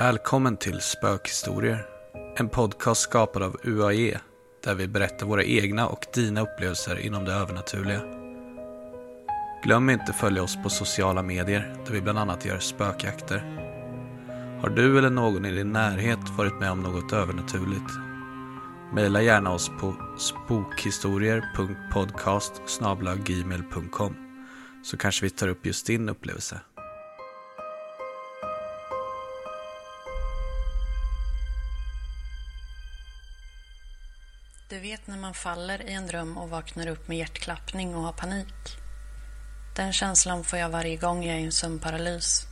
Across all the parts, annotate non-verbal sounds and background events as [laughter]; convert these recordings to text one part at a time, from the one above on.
Välkommen till Spökhistorier. En podcast skapad av UAE där vi berättar våra egna och dina upplevelser inom det övernaturliga. Glöm inte följa oss på sociala medier där vi bland annat gör spökjakter. Har du eller någon i din närhet varit med om något övernaturligt? Maila gärna oss på spokhistorier.podcast så kanske vi tar upp just din upplevelse. När man faller i en dröm och vaknar upp med hjärtklappning och har panik. Den känslan får jag varje gång jag är i en sömnparalys.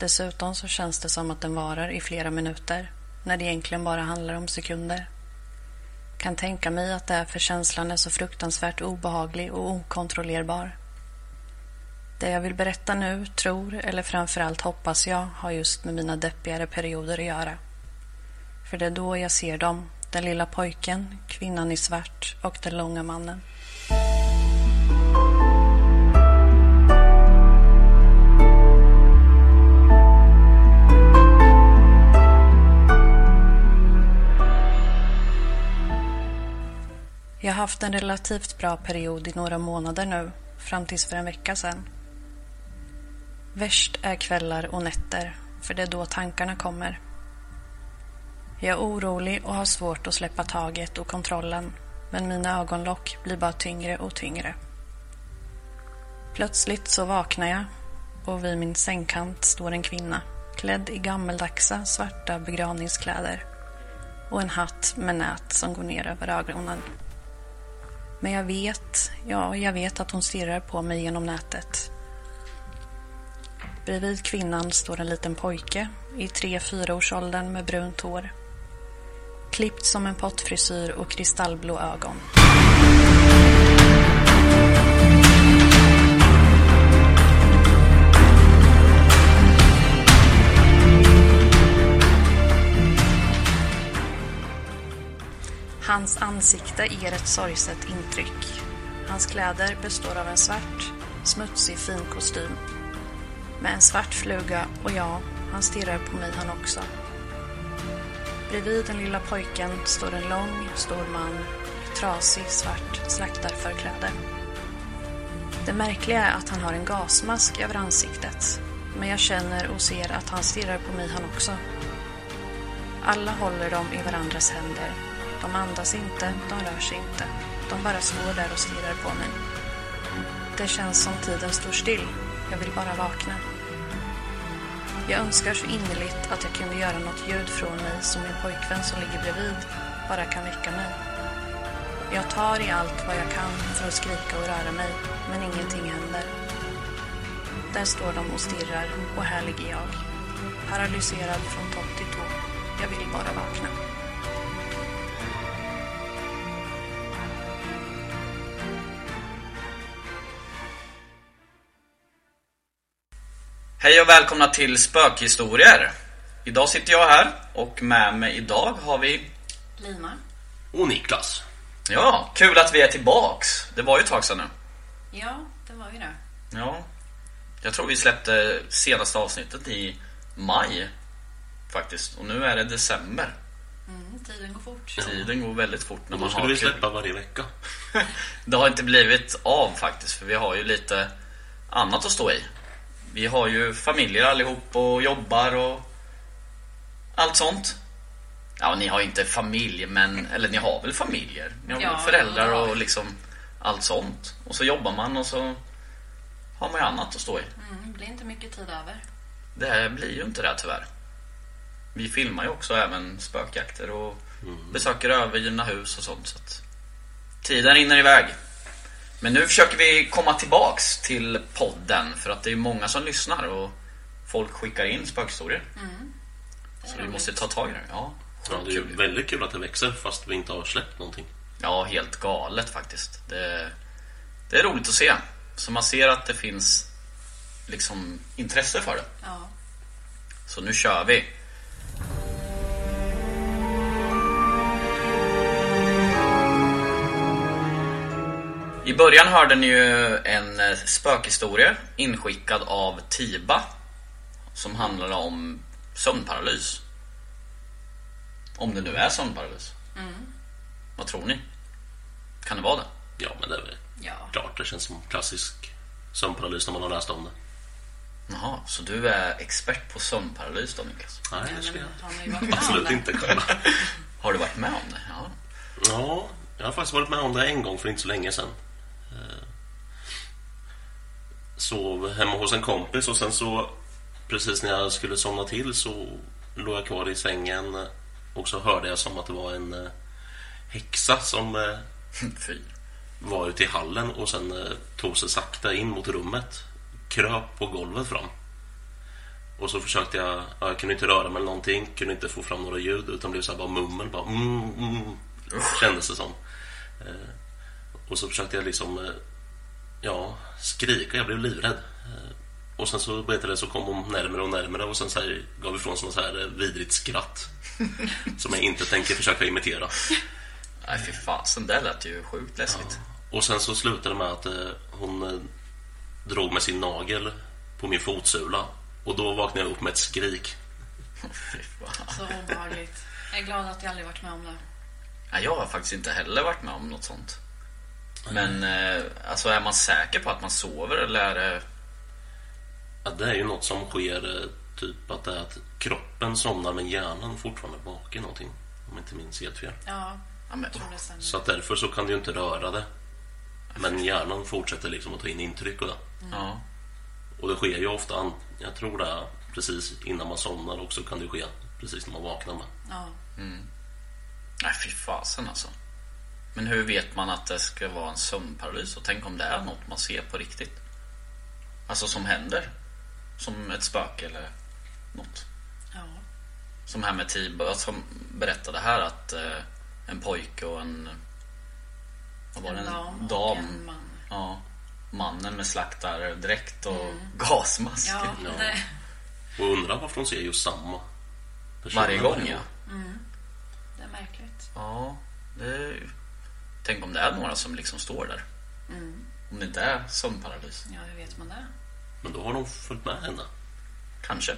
Dessutom så känns det som att den varar i flera minuter, när det egentligen bara handlar om sekunder. Kan tänka mig att det är för känslan är så fruktansvärt obehaglig och okontrollerbar. Det jag vill berätta nu, tror eller framförallt hoppas jag har just med mina deppigare perioder att göra. För det är då jag ser dem, den lilla pojken, kvinnan i svart och den långa mannen. Jag har haft en relativt bra period i några månader nu, fram tills för en vecka sedan. Värst är kvällar och nätter, för det är då tankarna kommer. Jag är orolig och har svårt att släppa taget och kontrollen, men mina ögonlock blir bara tyngre och tyngre. Plötsligt så vaknar jag och vid min sängkant står en kvinna klädd i gammeldagsa svarta begravningskläder och en hatt med nät som går ner över ögonen. Men jag vet, ja, jag vet att hon stirrar på mig genom nätet. Bredvid kvinnan står en liten pojke i tre fyraårsåldern med brunt hår. Klippt som en pottfrisyr och kristallblå ögon. Hans ansikte ger ett sorgset intryck. Hans kläder består av en svart, smutsig fin kostym. Med en svart fluga och ja, han stirrar på mig han också. Bredvid den lilla pojken står en lång, stor man i trasig, svart slaktarförkläde. Det märkliga är att han har en gasmask över ansiktet, men jag känner och ser att han stirrar på mig han också. Alla håller dem i varandras händer de andas inte, de rör sig inte. De bara står där och stirrar på mig. Det känns som tiden står still. Jag vill bara vakna. Jag önskar så innerligt att jag kunde göra något ljud från mig som min pojkvän som ligger bredvid bara kan väcka mig. Jag tar i allt vad jag kan för att skrika och röra mig, men ingenting händer. Där står de och stirrar och här ligger jag. Paralyserad från topp till tå. Jag vill bara vakna. Hej och välkomna till Spökhistorier. Idag sitter jag här och med mig idag har vi Lina. Och Niklas. Ja, kul att vi är tillbaks. Det var ju ett tag sedan nu. Ja, det var ju det. Ja. Jag tror vi släppte senaste avsnittet i maj faktiskt. Och nu är det december. Mm, tiden går fort. Tiden går väldigt fort när Och man då skulle har vi kul. släppa varje vecka. [laughs] Det har inte blivit av faktiskt för vi har ju lite annat att stå i. Vi har ju familjer allihop och jobbar och allt sånt. Ja, ni har ju inte familj men, eller ni har väl familjer? Ni har Ja, väl föräldrar och liksom allt sånt. Och så jobbar man och så har man ju annat att stå i. Mm, det blir inte mycket tid över. Det här blir ju inte det tyvärr. Vi filmar ju också även spökjakter och besöker övergivna hus och sånt. Så att tiden rinner iväg. Men nu försöker vi komma tillbaks till podden för att det är många som lyssnar och folk skickar in spökhistorier. Så vi måste ta tag i det. Ja, Ja, det är ju väldigt kul att det växer fast vi inte har släppt någonting. Ja, helt galet faktiskt. Det, det är roligt att se. Så man ser att det finns liksom intresse för det. Ja. Så nu kör vi. I början hörde ni ju en eh, spökhistoria inskickad av Tiba som handlade om sömnparalys. Om det nu är sömnparalys. Vad tror ni? Kan det vara det? Ja, men det är väl Ja. klart. Det känns som klassisk sömnparalys när man har läst om det. Jaha, så du är expert på sömnparalys då Niklas? Nej, det ska jag [laughs] absolut inte kunna. Har du varit med om det? Ja. Ja, jag har faktiskt varit med om det en gång för inte så länge sedan. Sov hemma hos en kompis och sen så precis när jag skulle somna till så låg jag kvar i sängen och så hörde jag som att det var en eh, häxa som [laughs] eh, var ute i hallen och sen eh, tog sig sakta in mot rummet. Kröp på golvet fram. Och så försökte jag, ja, jag kunde inte röra mig eller någonting, kunde inte få fram några ljud utan blev så bara mummel, bara mm, mm, kändes det som. Och så försökte jag liksom, ja, skrika, jag blev livrädd. Eh, och sen så berättade det så kom hon närmare och närmare och sen så här gav ifrån sig något så här eh, vidrigt skratt. [laughs] som jag inte tänker försöka imitera. Nej fy fasen, det lät ju sjukt läskigt. Och sen så slutade det med att eh, hon drog med sin nagel på min fotsula. Och då vaknade jag upp med ett skrik. [laughs] Så obehagligt. Jag är glad att jag aldrig varit med om det. Ja, jag har faktiskt inte heller varit med om något sånt. Men eh, alltså är man säker på att man sover eller är det... Ja, det är ju något som sker, eh, typ att det är att kroppen somnar men hjärnan fortfarande vaken någonting. Om jag inte minns helt fel. Ja, jag tror det stämmer. Så att därför så kan du ju inte röra det. Men hjärnan fortsätter liksom att ta in intryck och det. ja. Och det sker ju ofta, jag tror det precis innan man somnar också kan det ske precis när man vaknar med. Ja. Nej fy fasen alltså. Men hur vet man att det ska vara en sömnparalys? Och tänk om det är något man ser på riktigt? Alltså som händer? Som ett spöke eller något? ja. Som här med Tiba som berättade här att eh, en pojke och en... Vad var det? En dam och en man. Ja. Mannen med slaktardräkt och gasmask. Ja, Ja. Och undrar varför de ser just samma personer Varje gång ja. det är märkligt. Ja, det... Tänk om det är några som liksom står där. Om det inte är sömnparalys. Ja, hur vet man det? Men då har de följt med henne. Kanske.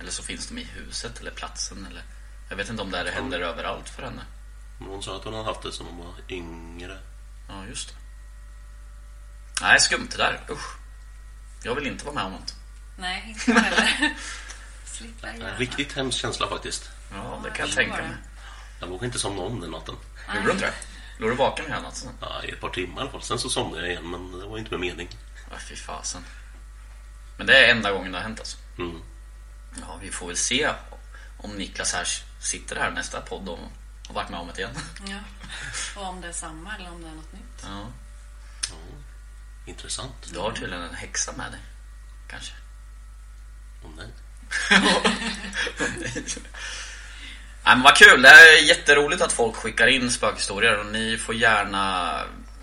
Eller så finns de i huset eller platsen. Eller... Jag vet inte om det här händer överallt för henne. Men hon sa att hon hade haft det som hon var yngre. Ja, just det. Nej, skumt det där. Usch. Jag vill inte vara med om något. Nej, inte jag heller. [laughs] Slippa En gärna. riktigt hemsk känsla faktiskt. Ja, det kan jag tänka mig. Jag vågade inte somna om den natten. Gjorde du inte det? Låg du vaken hela natten? Ja, i ett par timmar i alla fall. Sen så somnade jag igen, men det var inte med mening. Ja, fy fasen. Men det är enda gången det har hänt alltså. Mm. Ja, vi får väl se om Niklas här sitter här nästa podd och har varit med om det igen. Ja. Och om det är samma eller om det är något nytt. Ja, Ja, intressant. du har tydligen en häxa med dig. Kanske. Åh nej. [laughs] Nej, men vad kul! Det är jätteroligt att folk skickar in spökhistorier och ni får gärna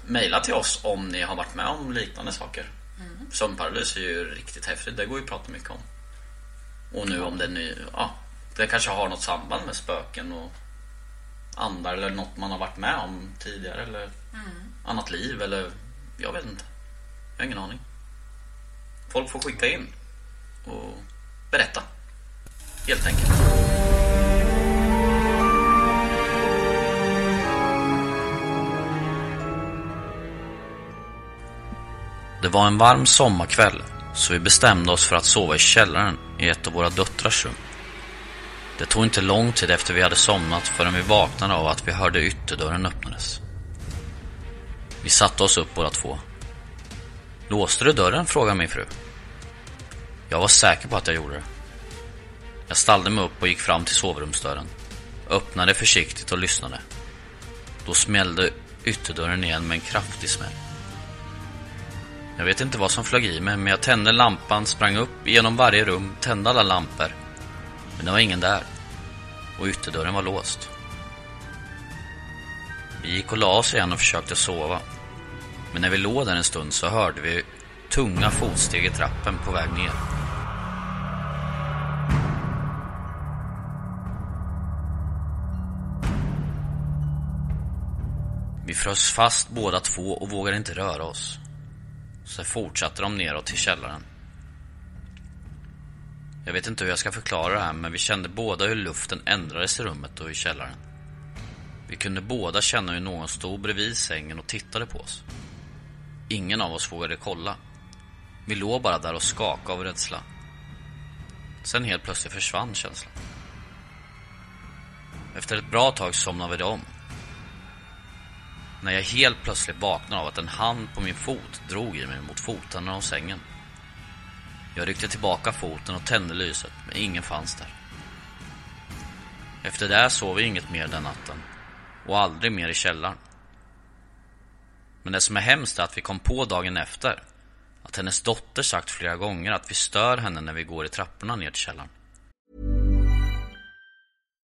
mejla till oss om ni har varit med om liknande saker. Sömnparalys är ju riktigt häftigt, det går ju att prata mycket om. Och nu om det nu, ja, det kanske har något samband med spöken och andar eller något man har varit med om tidigare eller annat liv eller jag vet inte. Jag har ingen aning. Folk får skicka in och berätta. Helt enkelt. Det var en varm sommarkväll så vi bestämde oss för att sova i källaren i ett av våra döttrars rum. Det tog inte lång tid efter vi hade somnat förrän vi vaknade av att vi hörde ytterdörren öppnades. Vi satte oss upp båda två. Låste du dörren? frågade min fru. Jag var säker på att jag gjorde det. Jag ställde mig upp och gick fram till sovrumsdörren. Öppnade försiktigt och lyssnade. Då smällde ytterdörren igen med en kraftig smäll. Jag vet inte vad som flög i mig, men jag tände lampan, sprang upp genom varje rum, tände alla lampor. Men det var ingen där. Och ytterdörren var låst. Vi gick och la oss igen och försökte sova. Men när vi låg där en stund så hörde vi tunga fotsteg i trappen på väg ner. Vi frös fast båda två och vågade inte röra oss. Så fortsatte de neråt till källaren. Jag vet inte hur jag ska förklara det här men vi kände båda hur luften ändrades i rummet och i källaren. Vi kunde båda känna hur någon stod bredvid sängen och tittade på oss. Ingen av oss vågade kolla. Vi låg bara där och skakade av rädsla. Sen helt plötsligt försvann känslan. Efter ett bra tag somnade vi om. När jag helt plötsligt vaknade av att en hand på min fot drog i mig mot fotarna av sängen. Jag ryckte tillbaka foten och tände lyset, men ingen fanns där. Efter det sov vi inget mer den natten och aldrig mer i källaren. Men det som är hemskt är att vi kom på dagen efter att hennes dotter sagt flera gånger att vi stör henne när vi går i trapporna ner till källaren.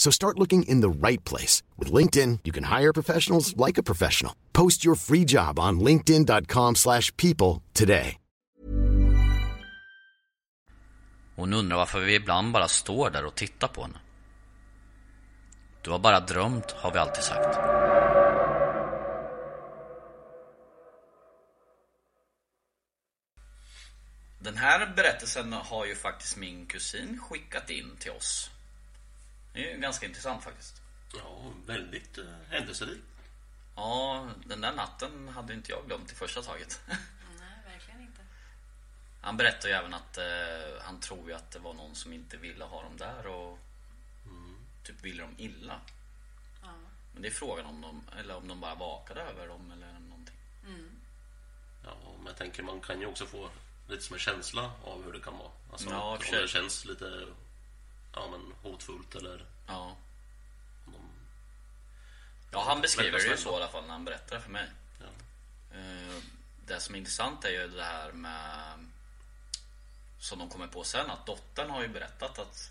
So start looking in the right place. With LinkedIn, you can hire professionals like a professional. Post your free job on linkedin.com slash people today. Hon undrar varför vi ibland bara står där och tittar på henne. Du har bara drömt, har vi alltid sagt. Den här berättelsen har ju faktiskt min kusin skickat in till oss. Det är ju ganska intressant faktiskt. Ja, väldigt eh, händelserikt. Ja, den där natten hade inte jag glömt i första taget. [laughs] Nej, verkligen inte. Han berättar ju även att eh, han tror ju att det var någon som inte ville ha dem där och typ ville dem illa. Ja. Men det är frågan om de, eller om de bara vakade över dem eller någonting. Ja, men jag tänker man kan ju också få lite som en känsla av hur det kan vara. Alltså, Ja, om det känns lite ja, men hotfullt eller Ja. om de, Ja, han beskriver det ju så i alla fall när han berättar för mig. ja. Eh, Det som är intressant är ju det här med Som de kommer på sen att dottern har ju berättat att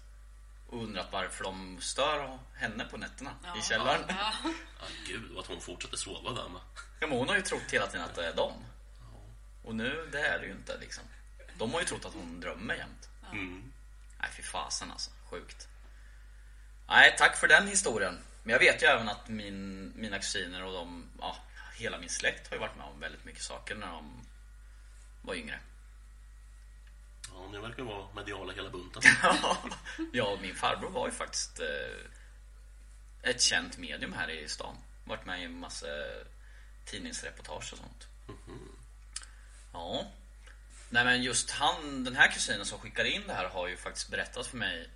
och undrat varför de stör henne på nätterna i källaren. Ja. Ja, gud, och att hon fortsätter sova där med. men hon har ju trott hela tiden att det är dem. Och nu, det är det ju inte liksom. De har ju trott att hon drömmer jämt. Mm. Nej, fy fasen alltså. Sjukt. Nej, tack för den historien. Men jag vet ju även att min, mina kusiner och de, ja, hela min släkt har ju varit med om väldigt mycket saker när de var yngre. Ja, ni verkar vara mediala hela bunten. [laughs] ja, och min farbror var ju faktiskt eh, ett känt medium här i stan. Varit med i en massa tidningsreportage och sånt. Ja. Nej men just han, den här kusinen som skickade in det här har ju faktiskt berättat för mig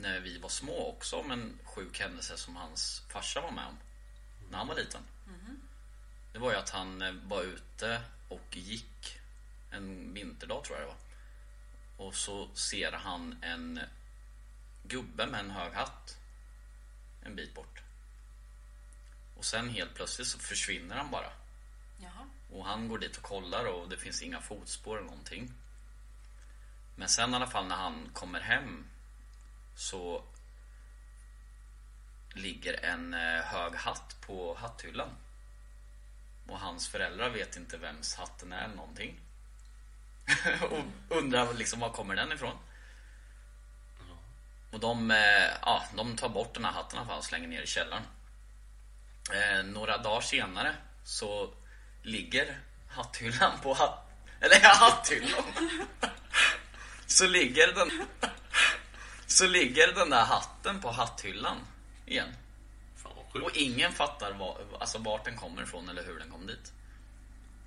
när vi var små också om en sjuk händelse som hans farsa var med om. När han var liten. Det var ju att han eh, var ute och gick en vinterdag tror jag det var. Och så ser han en gubbe med en hög hatt en bit bort. Och sen helt plötsligt så försvinner han bara. Jaha. Och han går dit och kollar och det finns inga fotspår eller någonting. Men sen i alla fall när han kommer hem så ligger en eh, hög hatt på hatthyllan. Och hans föräldrar vet inte vems hatten är eller någonting. [laughs] och undrar liksom var kommer den ifrån? Och de, eh, ja, de tar bort den här hatten och slänger ner i källaren. Eh, några dagar senare så ligger hatthyllan på hatt... Eller hatthyllan. [laughs] så ligger den... Så ligger den där hatten på hatthyllan igen. Och ingen fattar var, alltså vart den kommer ifrån eller hur den kom dit.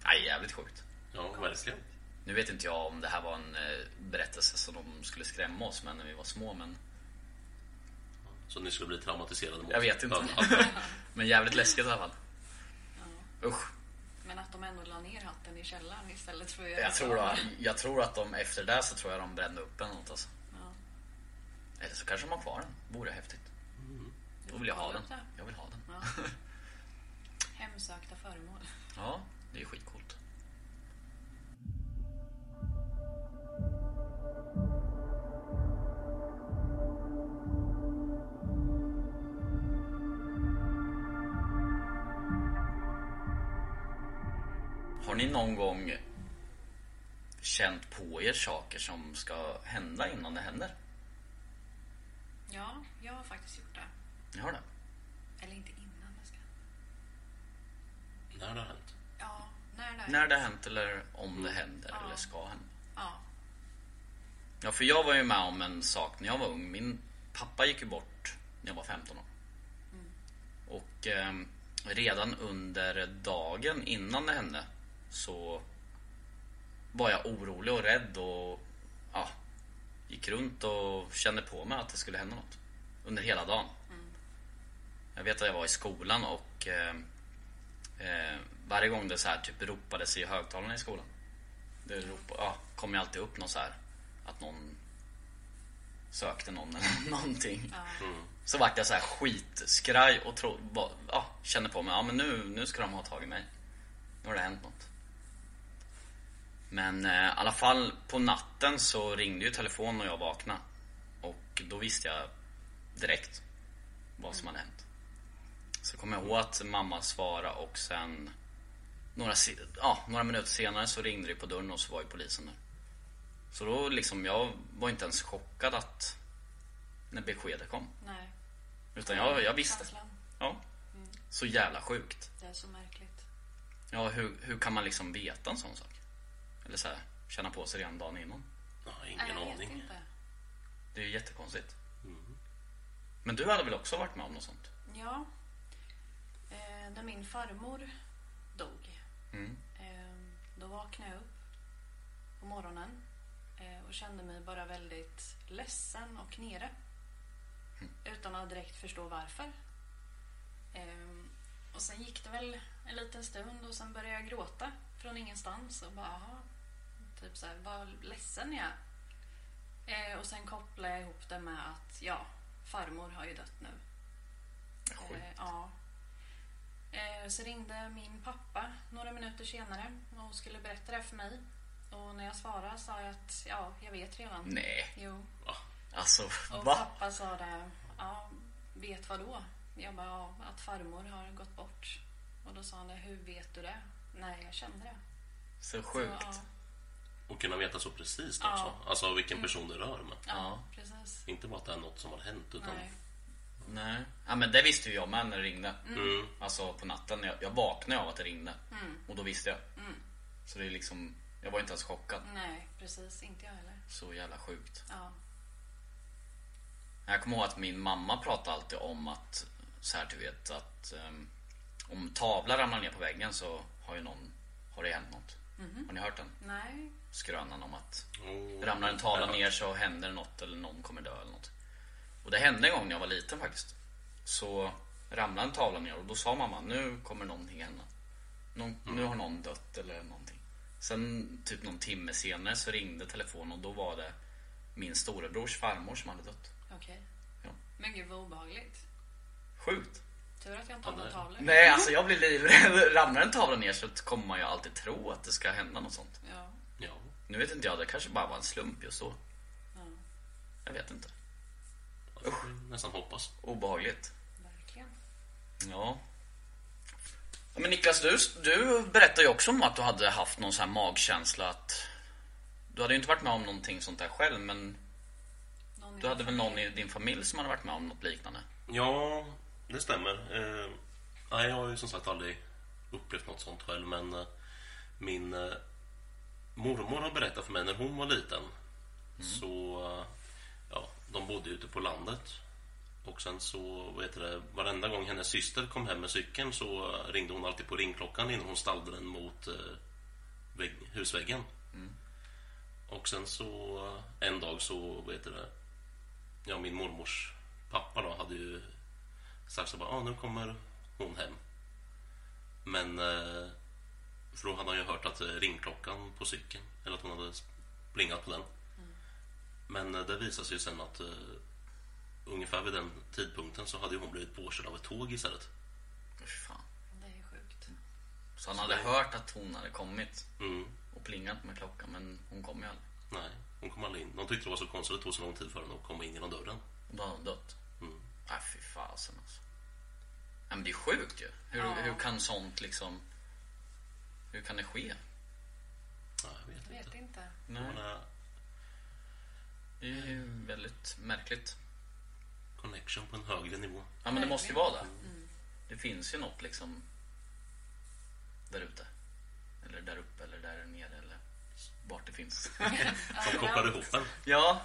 Nej, jävligt sjukt. Ja, verkligen. Nu vet inte jag om det här var en eh, berättelse som de skulle skrämma oss med när vi var små, men Så ni skulle bli traumatiserade mot jag vet inte. Ja, [laughs] men jävligt läskigt i alla fall. Usch. Men att de ändå la ner hatten i källaren istället för att göra Jag tror, då, jag tror att de efter det så tror jag de brände upp den eller något alltså. Eller så kanske de har kvar den. Vore häftigt. Då vill jag ha den. Jag vill ha den. Ja. [laughs] Hemsökta föremål. Ja, det är skitcoolt. Har ni någon gång känt på er saker som ska hända innan det händer? Ja, jag har faktiskt gjort det. Ni har det? Eller inte innan jag ska... När det har hänt. Ja, när det När det har hänt eller om det händer eller ska hända? Ja. Ja, för jag var ju med om en sak när jag var ung. Min pappa gick ju bort när jag var 15 år. Och eh, redan under dagen innan det hände så var jag orolig och rädd och ja, gick runt och kände på mig att det skulle hända något. Under hela dagen. Jag vet att jag var i skolan och eh, eh, varje gång det så här typ ropades i högtalarna i skolan. Det ropade, ja, kom ju alltid upp någon så här att någon sökte någon eller [laughs] någonting. Så vart jag så här skitskraj och tro, va- ja, kände på mig, ja men nu, nu ska de ha tag i mig. Nu har det hänt något. Men eh, i alla fall på natten så ringde ju telefonen och jag vaknade. Och då visste jag direkt vad som hade hänt. Så kom jag ihåg att mamma svarade och sen några, ja, några minuter senare så ringde det på dörren och så var ju polisen där. Så då liksom, jag var inte ens chockad att när beskedet kom. Nej. Utan jag, jag visste. Känslan. Ja. Så jävla sjukt. Det är så märkligt. Ja, hur, hur kan man liksom veta en sån sak? Eller så här, känna på sig redan dagen innan. Ja, Nej, ingen jag vet aning. inte. Det är ju jättekonstigt. Men du hade väl också varit med om något sånt? Ja. Eh, när min farmor dog. Mm. Eh, då vaknade jag upp på morgonen eh, och kände mig bara väldigt ledsen och nere. Utan att direkt förstå varför. Eh, och sen gick det väl en liten stund och sen började jag gråta från ingenstans och bara aha, typ så här, vad ledsen jag är. Eh, och sen kopplade jag ihop det med att ja, farmor har ju dött nu. Eh, ja. Eh, så ringde min pappa några minuter senare och skulle berätta det för mig. Och när jag svarade sa jag att ja, jag vet redan. Nej. Jo. Alltså, Och va? pappa sa det, ja, vet vad då? Jag bara, ja, att farmor har gått bort. Och då sa han det, hur vet du det? Nej, jag kände det. Så sjukt. Så, ja, Och kunna veta så precis Ja. också. Alltså vilken person det rör med. ja, precis. Inte bara att det är något som har hänt utan Nej. Nej. Ja, men det visste ju jag med när det ringde. Mm. Alltså på natten. Jag, jag vaknade av att det ringde. Och då visste jag. Så det är liksom, jag var inte ens chockad. Nej, precis. Inte jag heller. Så jävla sjukt. Ja. Jag kommer ihåg att min mamma pratade alltid om att, så här du vet, att um, om tavlan ramlar ner på väggen så har ju någon, har det hänt något. Har ni hört den? Nej. Skrönan om att Oh, ramlar en tavla ner så händer det något eller någon kommer dö eller något. Och det hände en gång när jag var liten faktiskt. Så ramlade en tavla ner och då sa mamma nu kommer någonting hända. Någon, Nu har någon dött eller någonting. Sen typ någon timme senare så ringde telefonen och då var det min storebrors farmor som hade dött. Okej. Ja. Men gud vad obehagligt. Sjukt. Tur att jag inte har några tavlor. Nej, alltså jag blir livrädd. [laughs] Ramlar en tavla ner så kommer man ju alltid tro att det ska hända något sånt. Ja. Ja. Nu vet inte jag, det kanske bara var en slump just då. ja, Jag vet inte. Får nästan hoppas. Obehagligt. verkligen. Ja. Ja, Men Niklas, du, du berättade ju också om att du hade haft någon sån här magkänsla att... Du hade ju inte varit med om någonting sånt där själv, men Någon Du hade väl någon i din familj som hade varit med om något liknande? Ja, det stämmer. Eh, jag har ju som sagt aldrig upplevt något sånt själv, men eh, min eh, mormor har berättat för mig när hon var liten. Så, eh, ja, de bodde ute på landet. Och sen så, heter det, varenda gång hennes syster kom hem med cykeln så ringde hon alltid på ringklockan innan hon ställde den mot eh, vägg, husväggen. Och sen så eh, en dag så, vad heter det, ja, min mormors pappa då hade ju så bara, ah, nu kommer hon hem. Men, eh, för då hade han ju hört att eh, ringklockan på cykeln, eller att hon hade plingat på den. Men eh, det visade sig ju sen att eh, ungefär vid den tidpunkten så hade ju hon blivit påkörd av ett tåg istället. Fy fan. Det är sjukt. Så han hade hört att hon hade kommit Mm. och plingat med klockan, men hon kom ju aldrig. Nej, hon kom aldrig in. De tyckte det var så konstigt att det tog så lång tid för henne att komma in genom dörren. Och då hade hon dött. Mm. Nej, fy fasen alltså. Ja, men det är sjukt ju. Hur, Ja. hur kan sånt liksom... Hur kan det ske? Ja, jag vet Jag vet inte. inte. Menar, Det är ju väldigt märkligt. connection på en högre nivå. Ja, men det måste ju vara det. Det finns ju något liksom där ute. Eller där uppe eller där nere eller vart det finns. [laughs] Som kopplar ihop en. ja.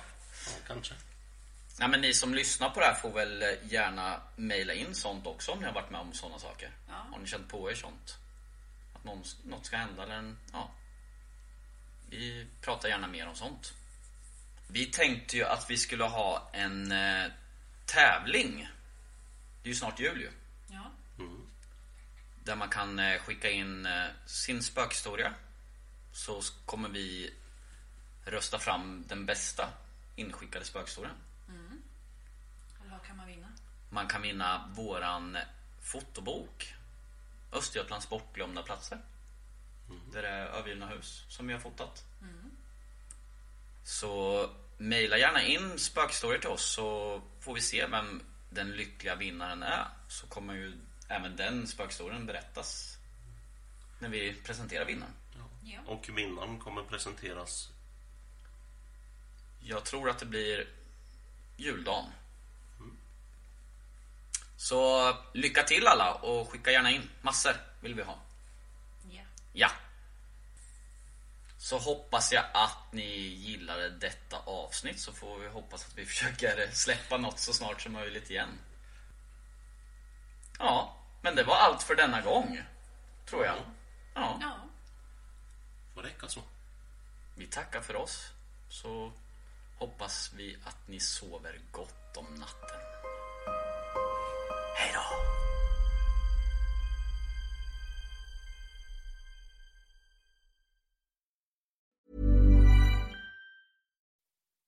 Ja, kanske. Nej, men ni som lyssnar på det här får väl gärna mejla in sånt också om ni har varit med om sådana saker. Ja. Har ni känt på er sånt? Att någon, något ska hända eller en, ja. Vi pratar gärna mer om sånt. Vi tänkte ju att vi skulle ha en eh, tävling. Det är ju snart jul ju. Ja. Där man kan eh, skicka in eh, sin spökhistoria. Så kommer vi rösta fram den bästa inskickade spökhistorien. Kan man vinna? Man kan vinna våran fotobok Östergötlands bortglömda platser. Där det är övergivna hus som vi har fotat. Så mejla gärna in spökhistorier till oss så får vi se vem den lyckliga vinnaren är. Så kommer ju även den spökhistorien berättas när vi presenterar vinnaren. Ja. Och vinnaren kommer presenteras. Jag tror att det blir juldagen. Så lycka till alla och skicka gärna in. Massor vill vi ha. Ja. Ja. Så hoppas jag att ni gillade detta avsnitt så får vi hoppas att vi [laughs] försöker släppa något så snart som möjligt igen. Ja, men det var allt för denna gång. Tror jag. Ja, Ja. Får räcka så. vi tackar för oss. Så hoppas vi att ni sover gott om natten.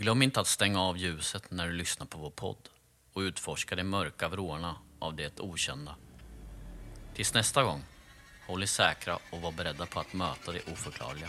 Glöm inte att stänga av ljuset när du lyssnar på vår podd och utforska de mörka vrårna av det okända. Tills nästa gång, håll er säkra och var beredda på att möta det oförklarliga.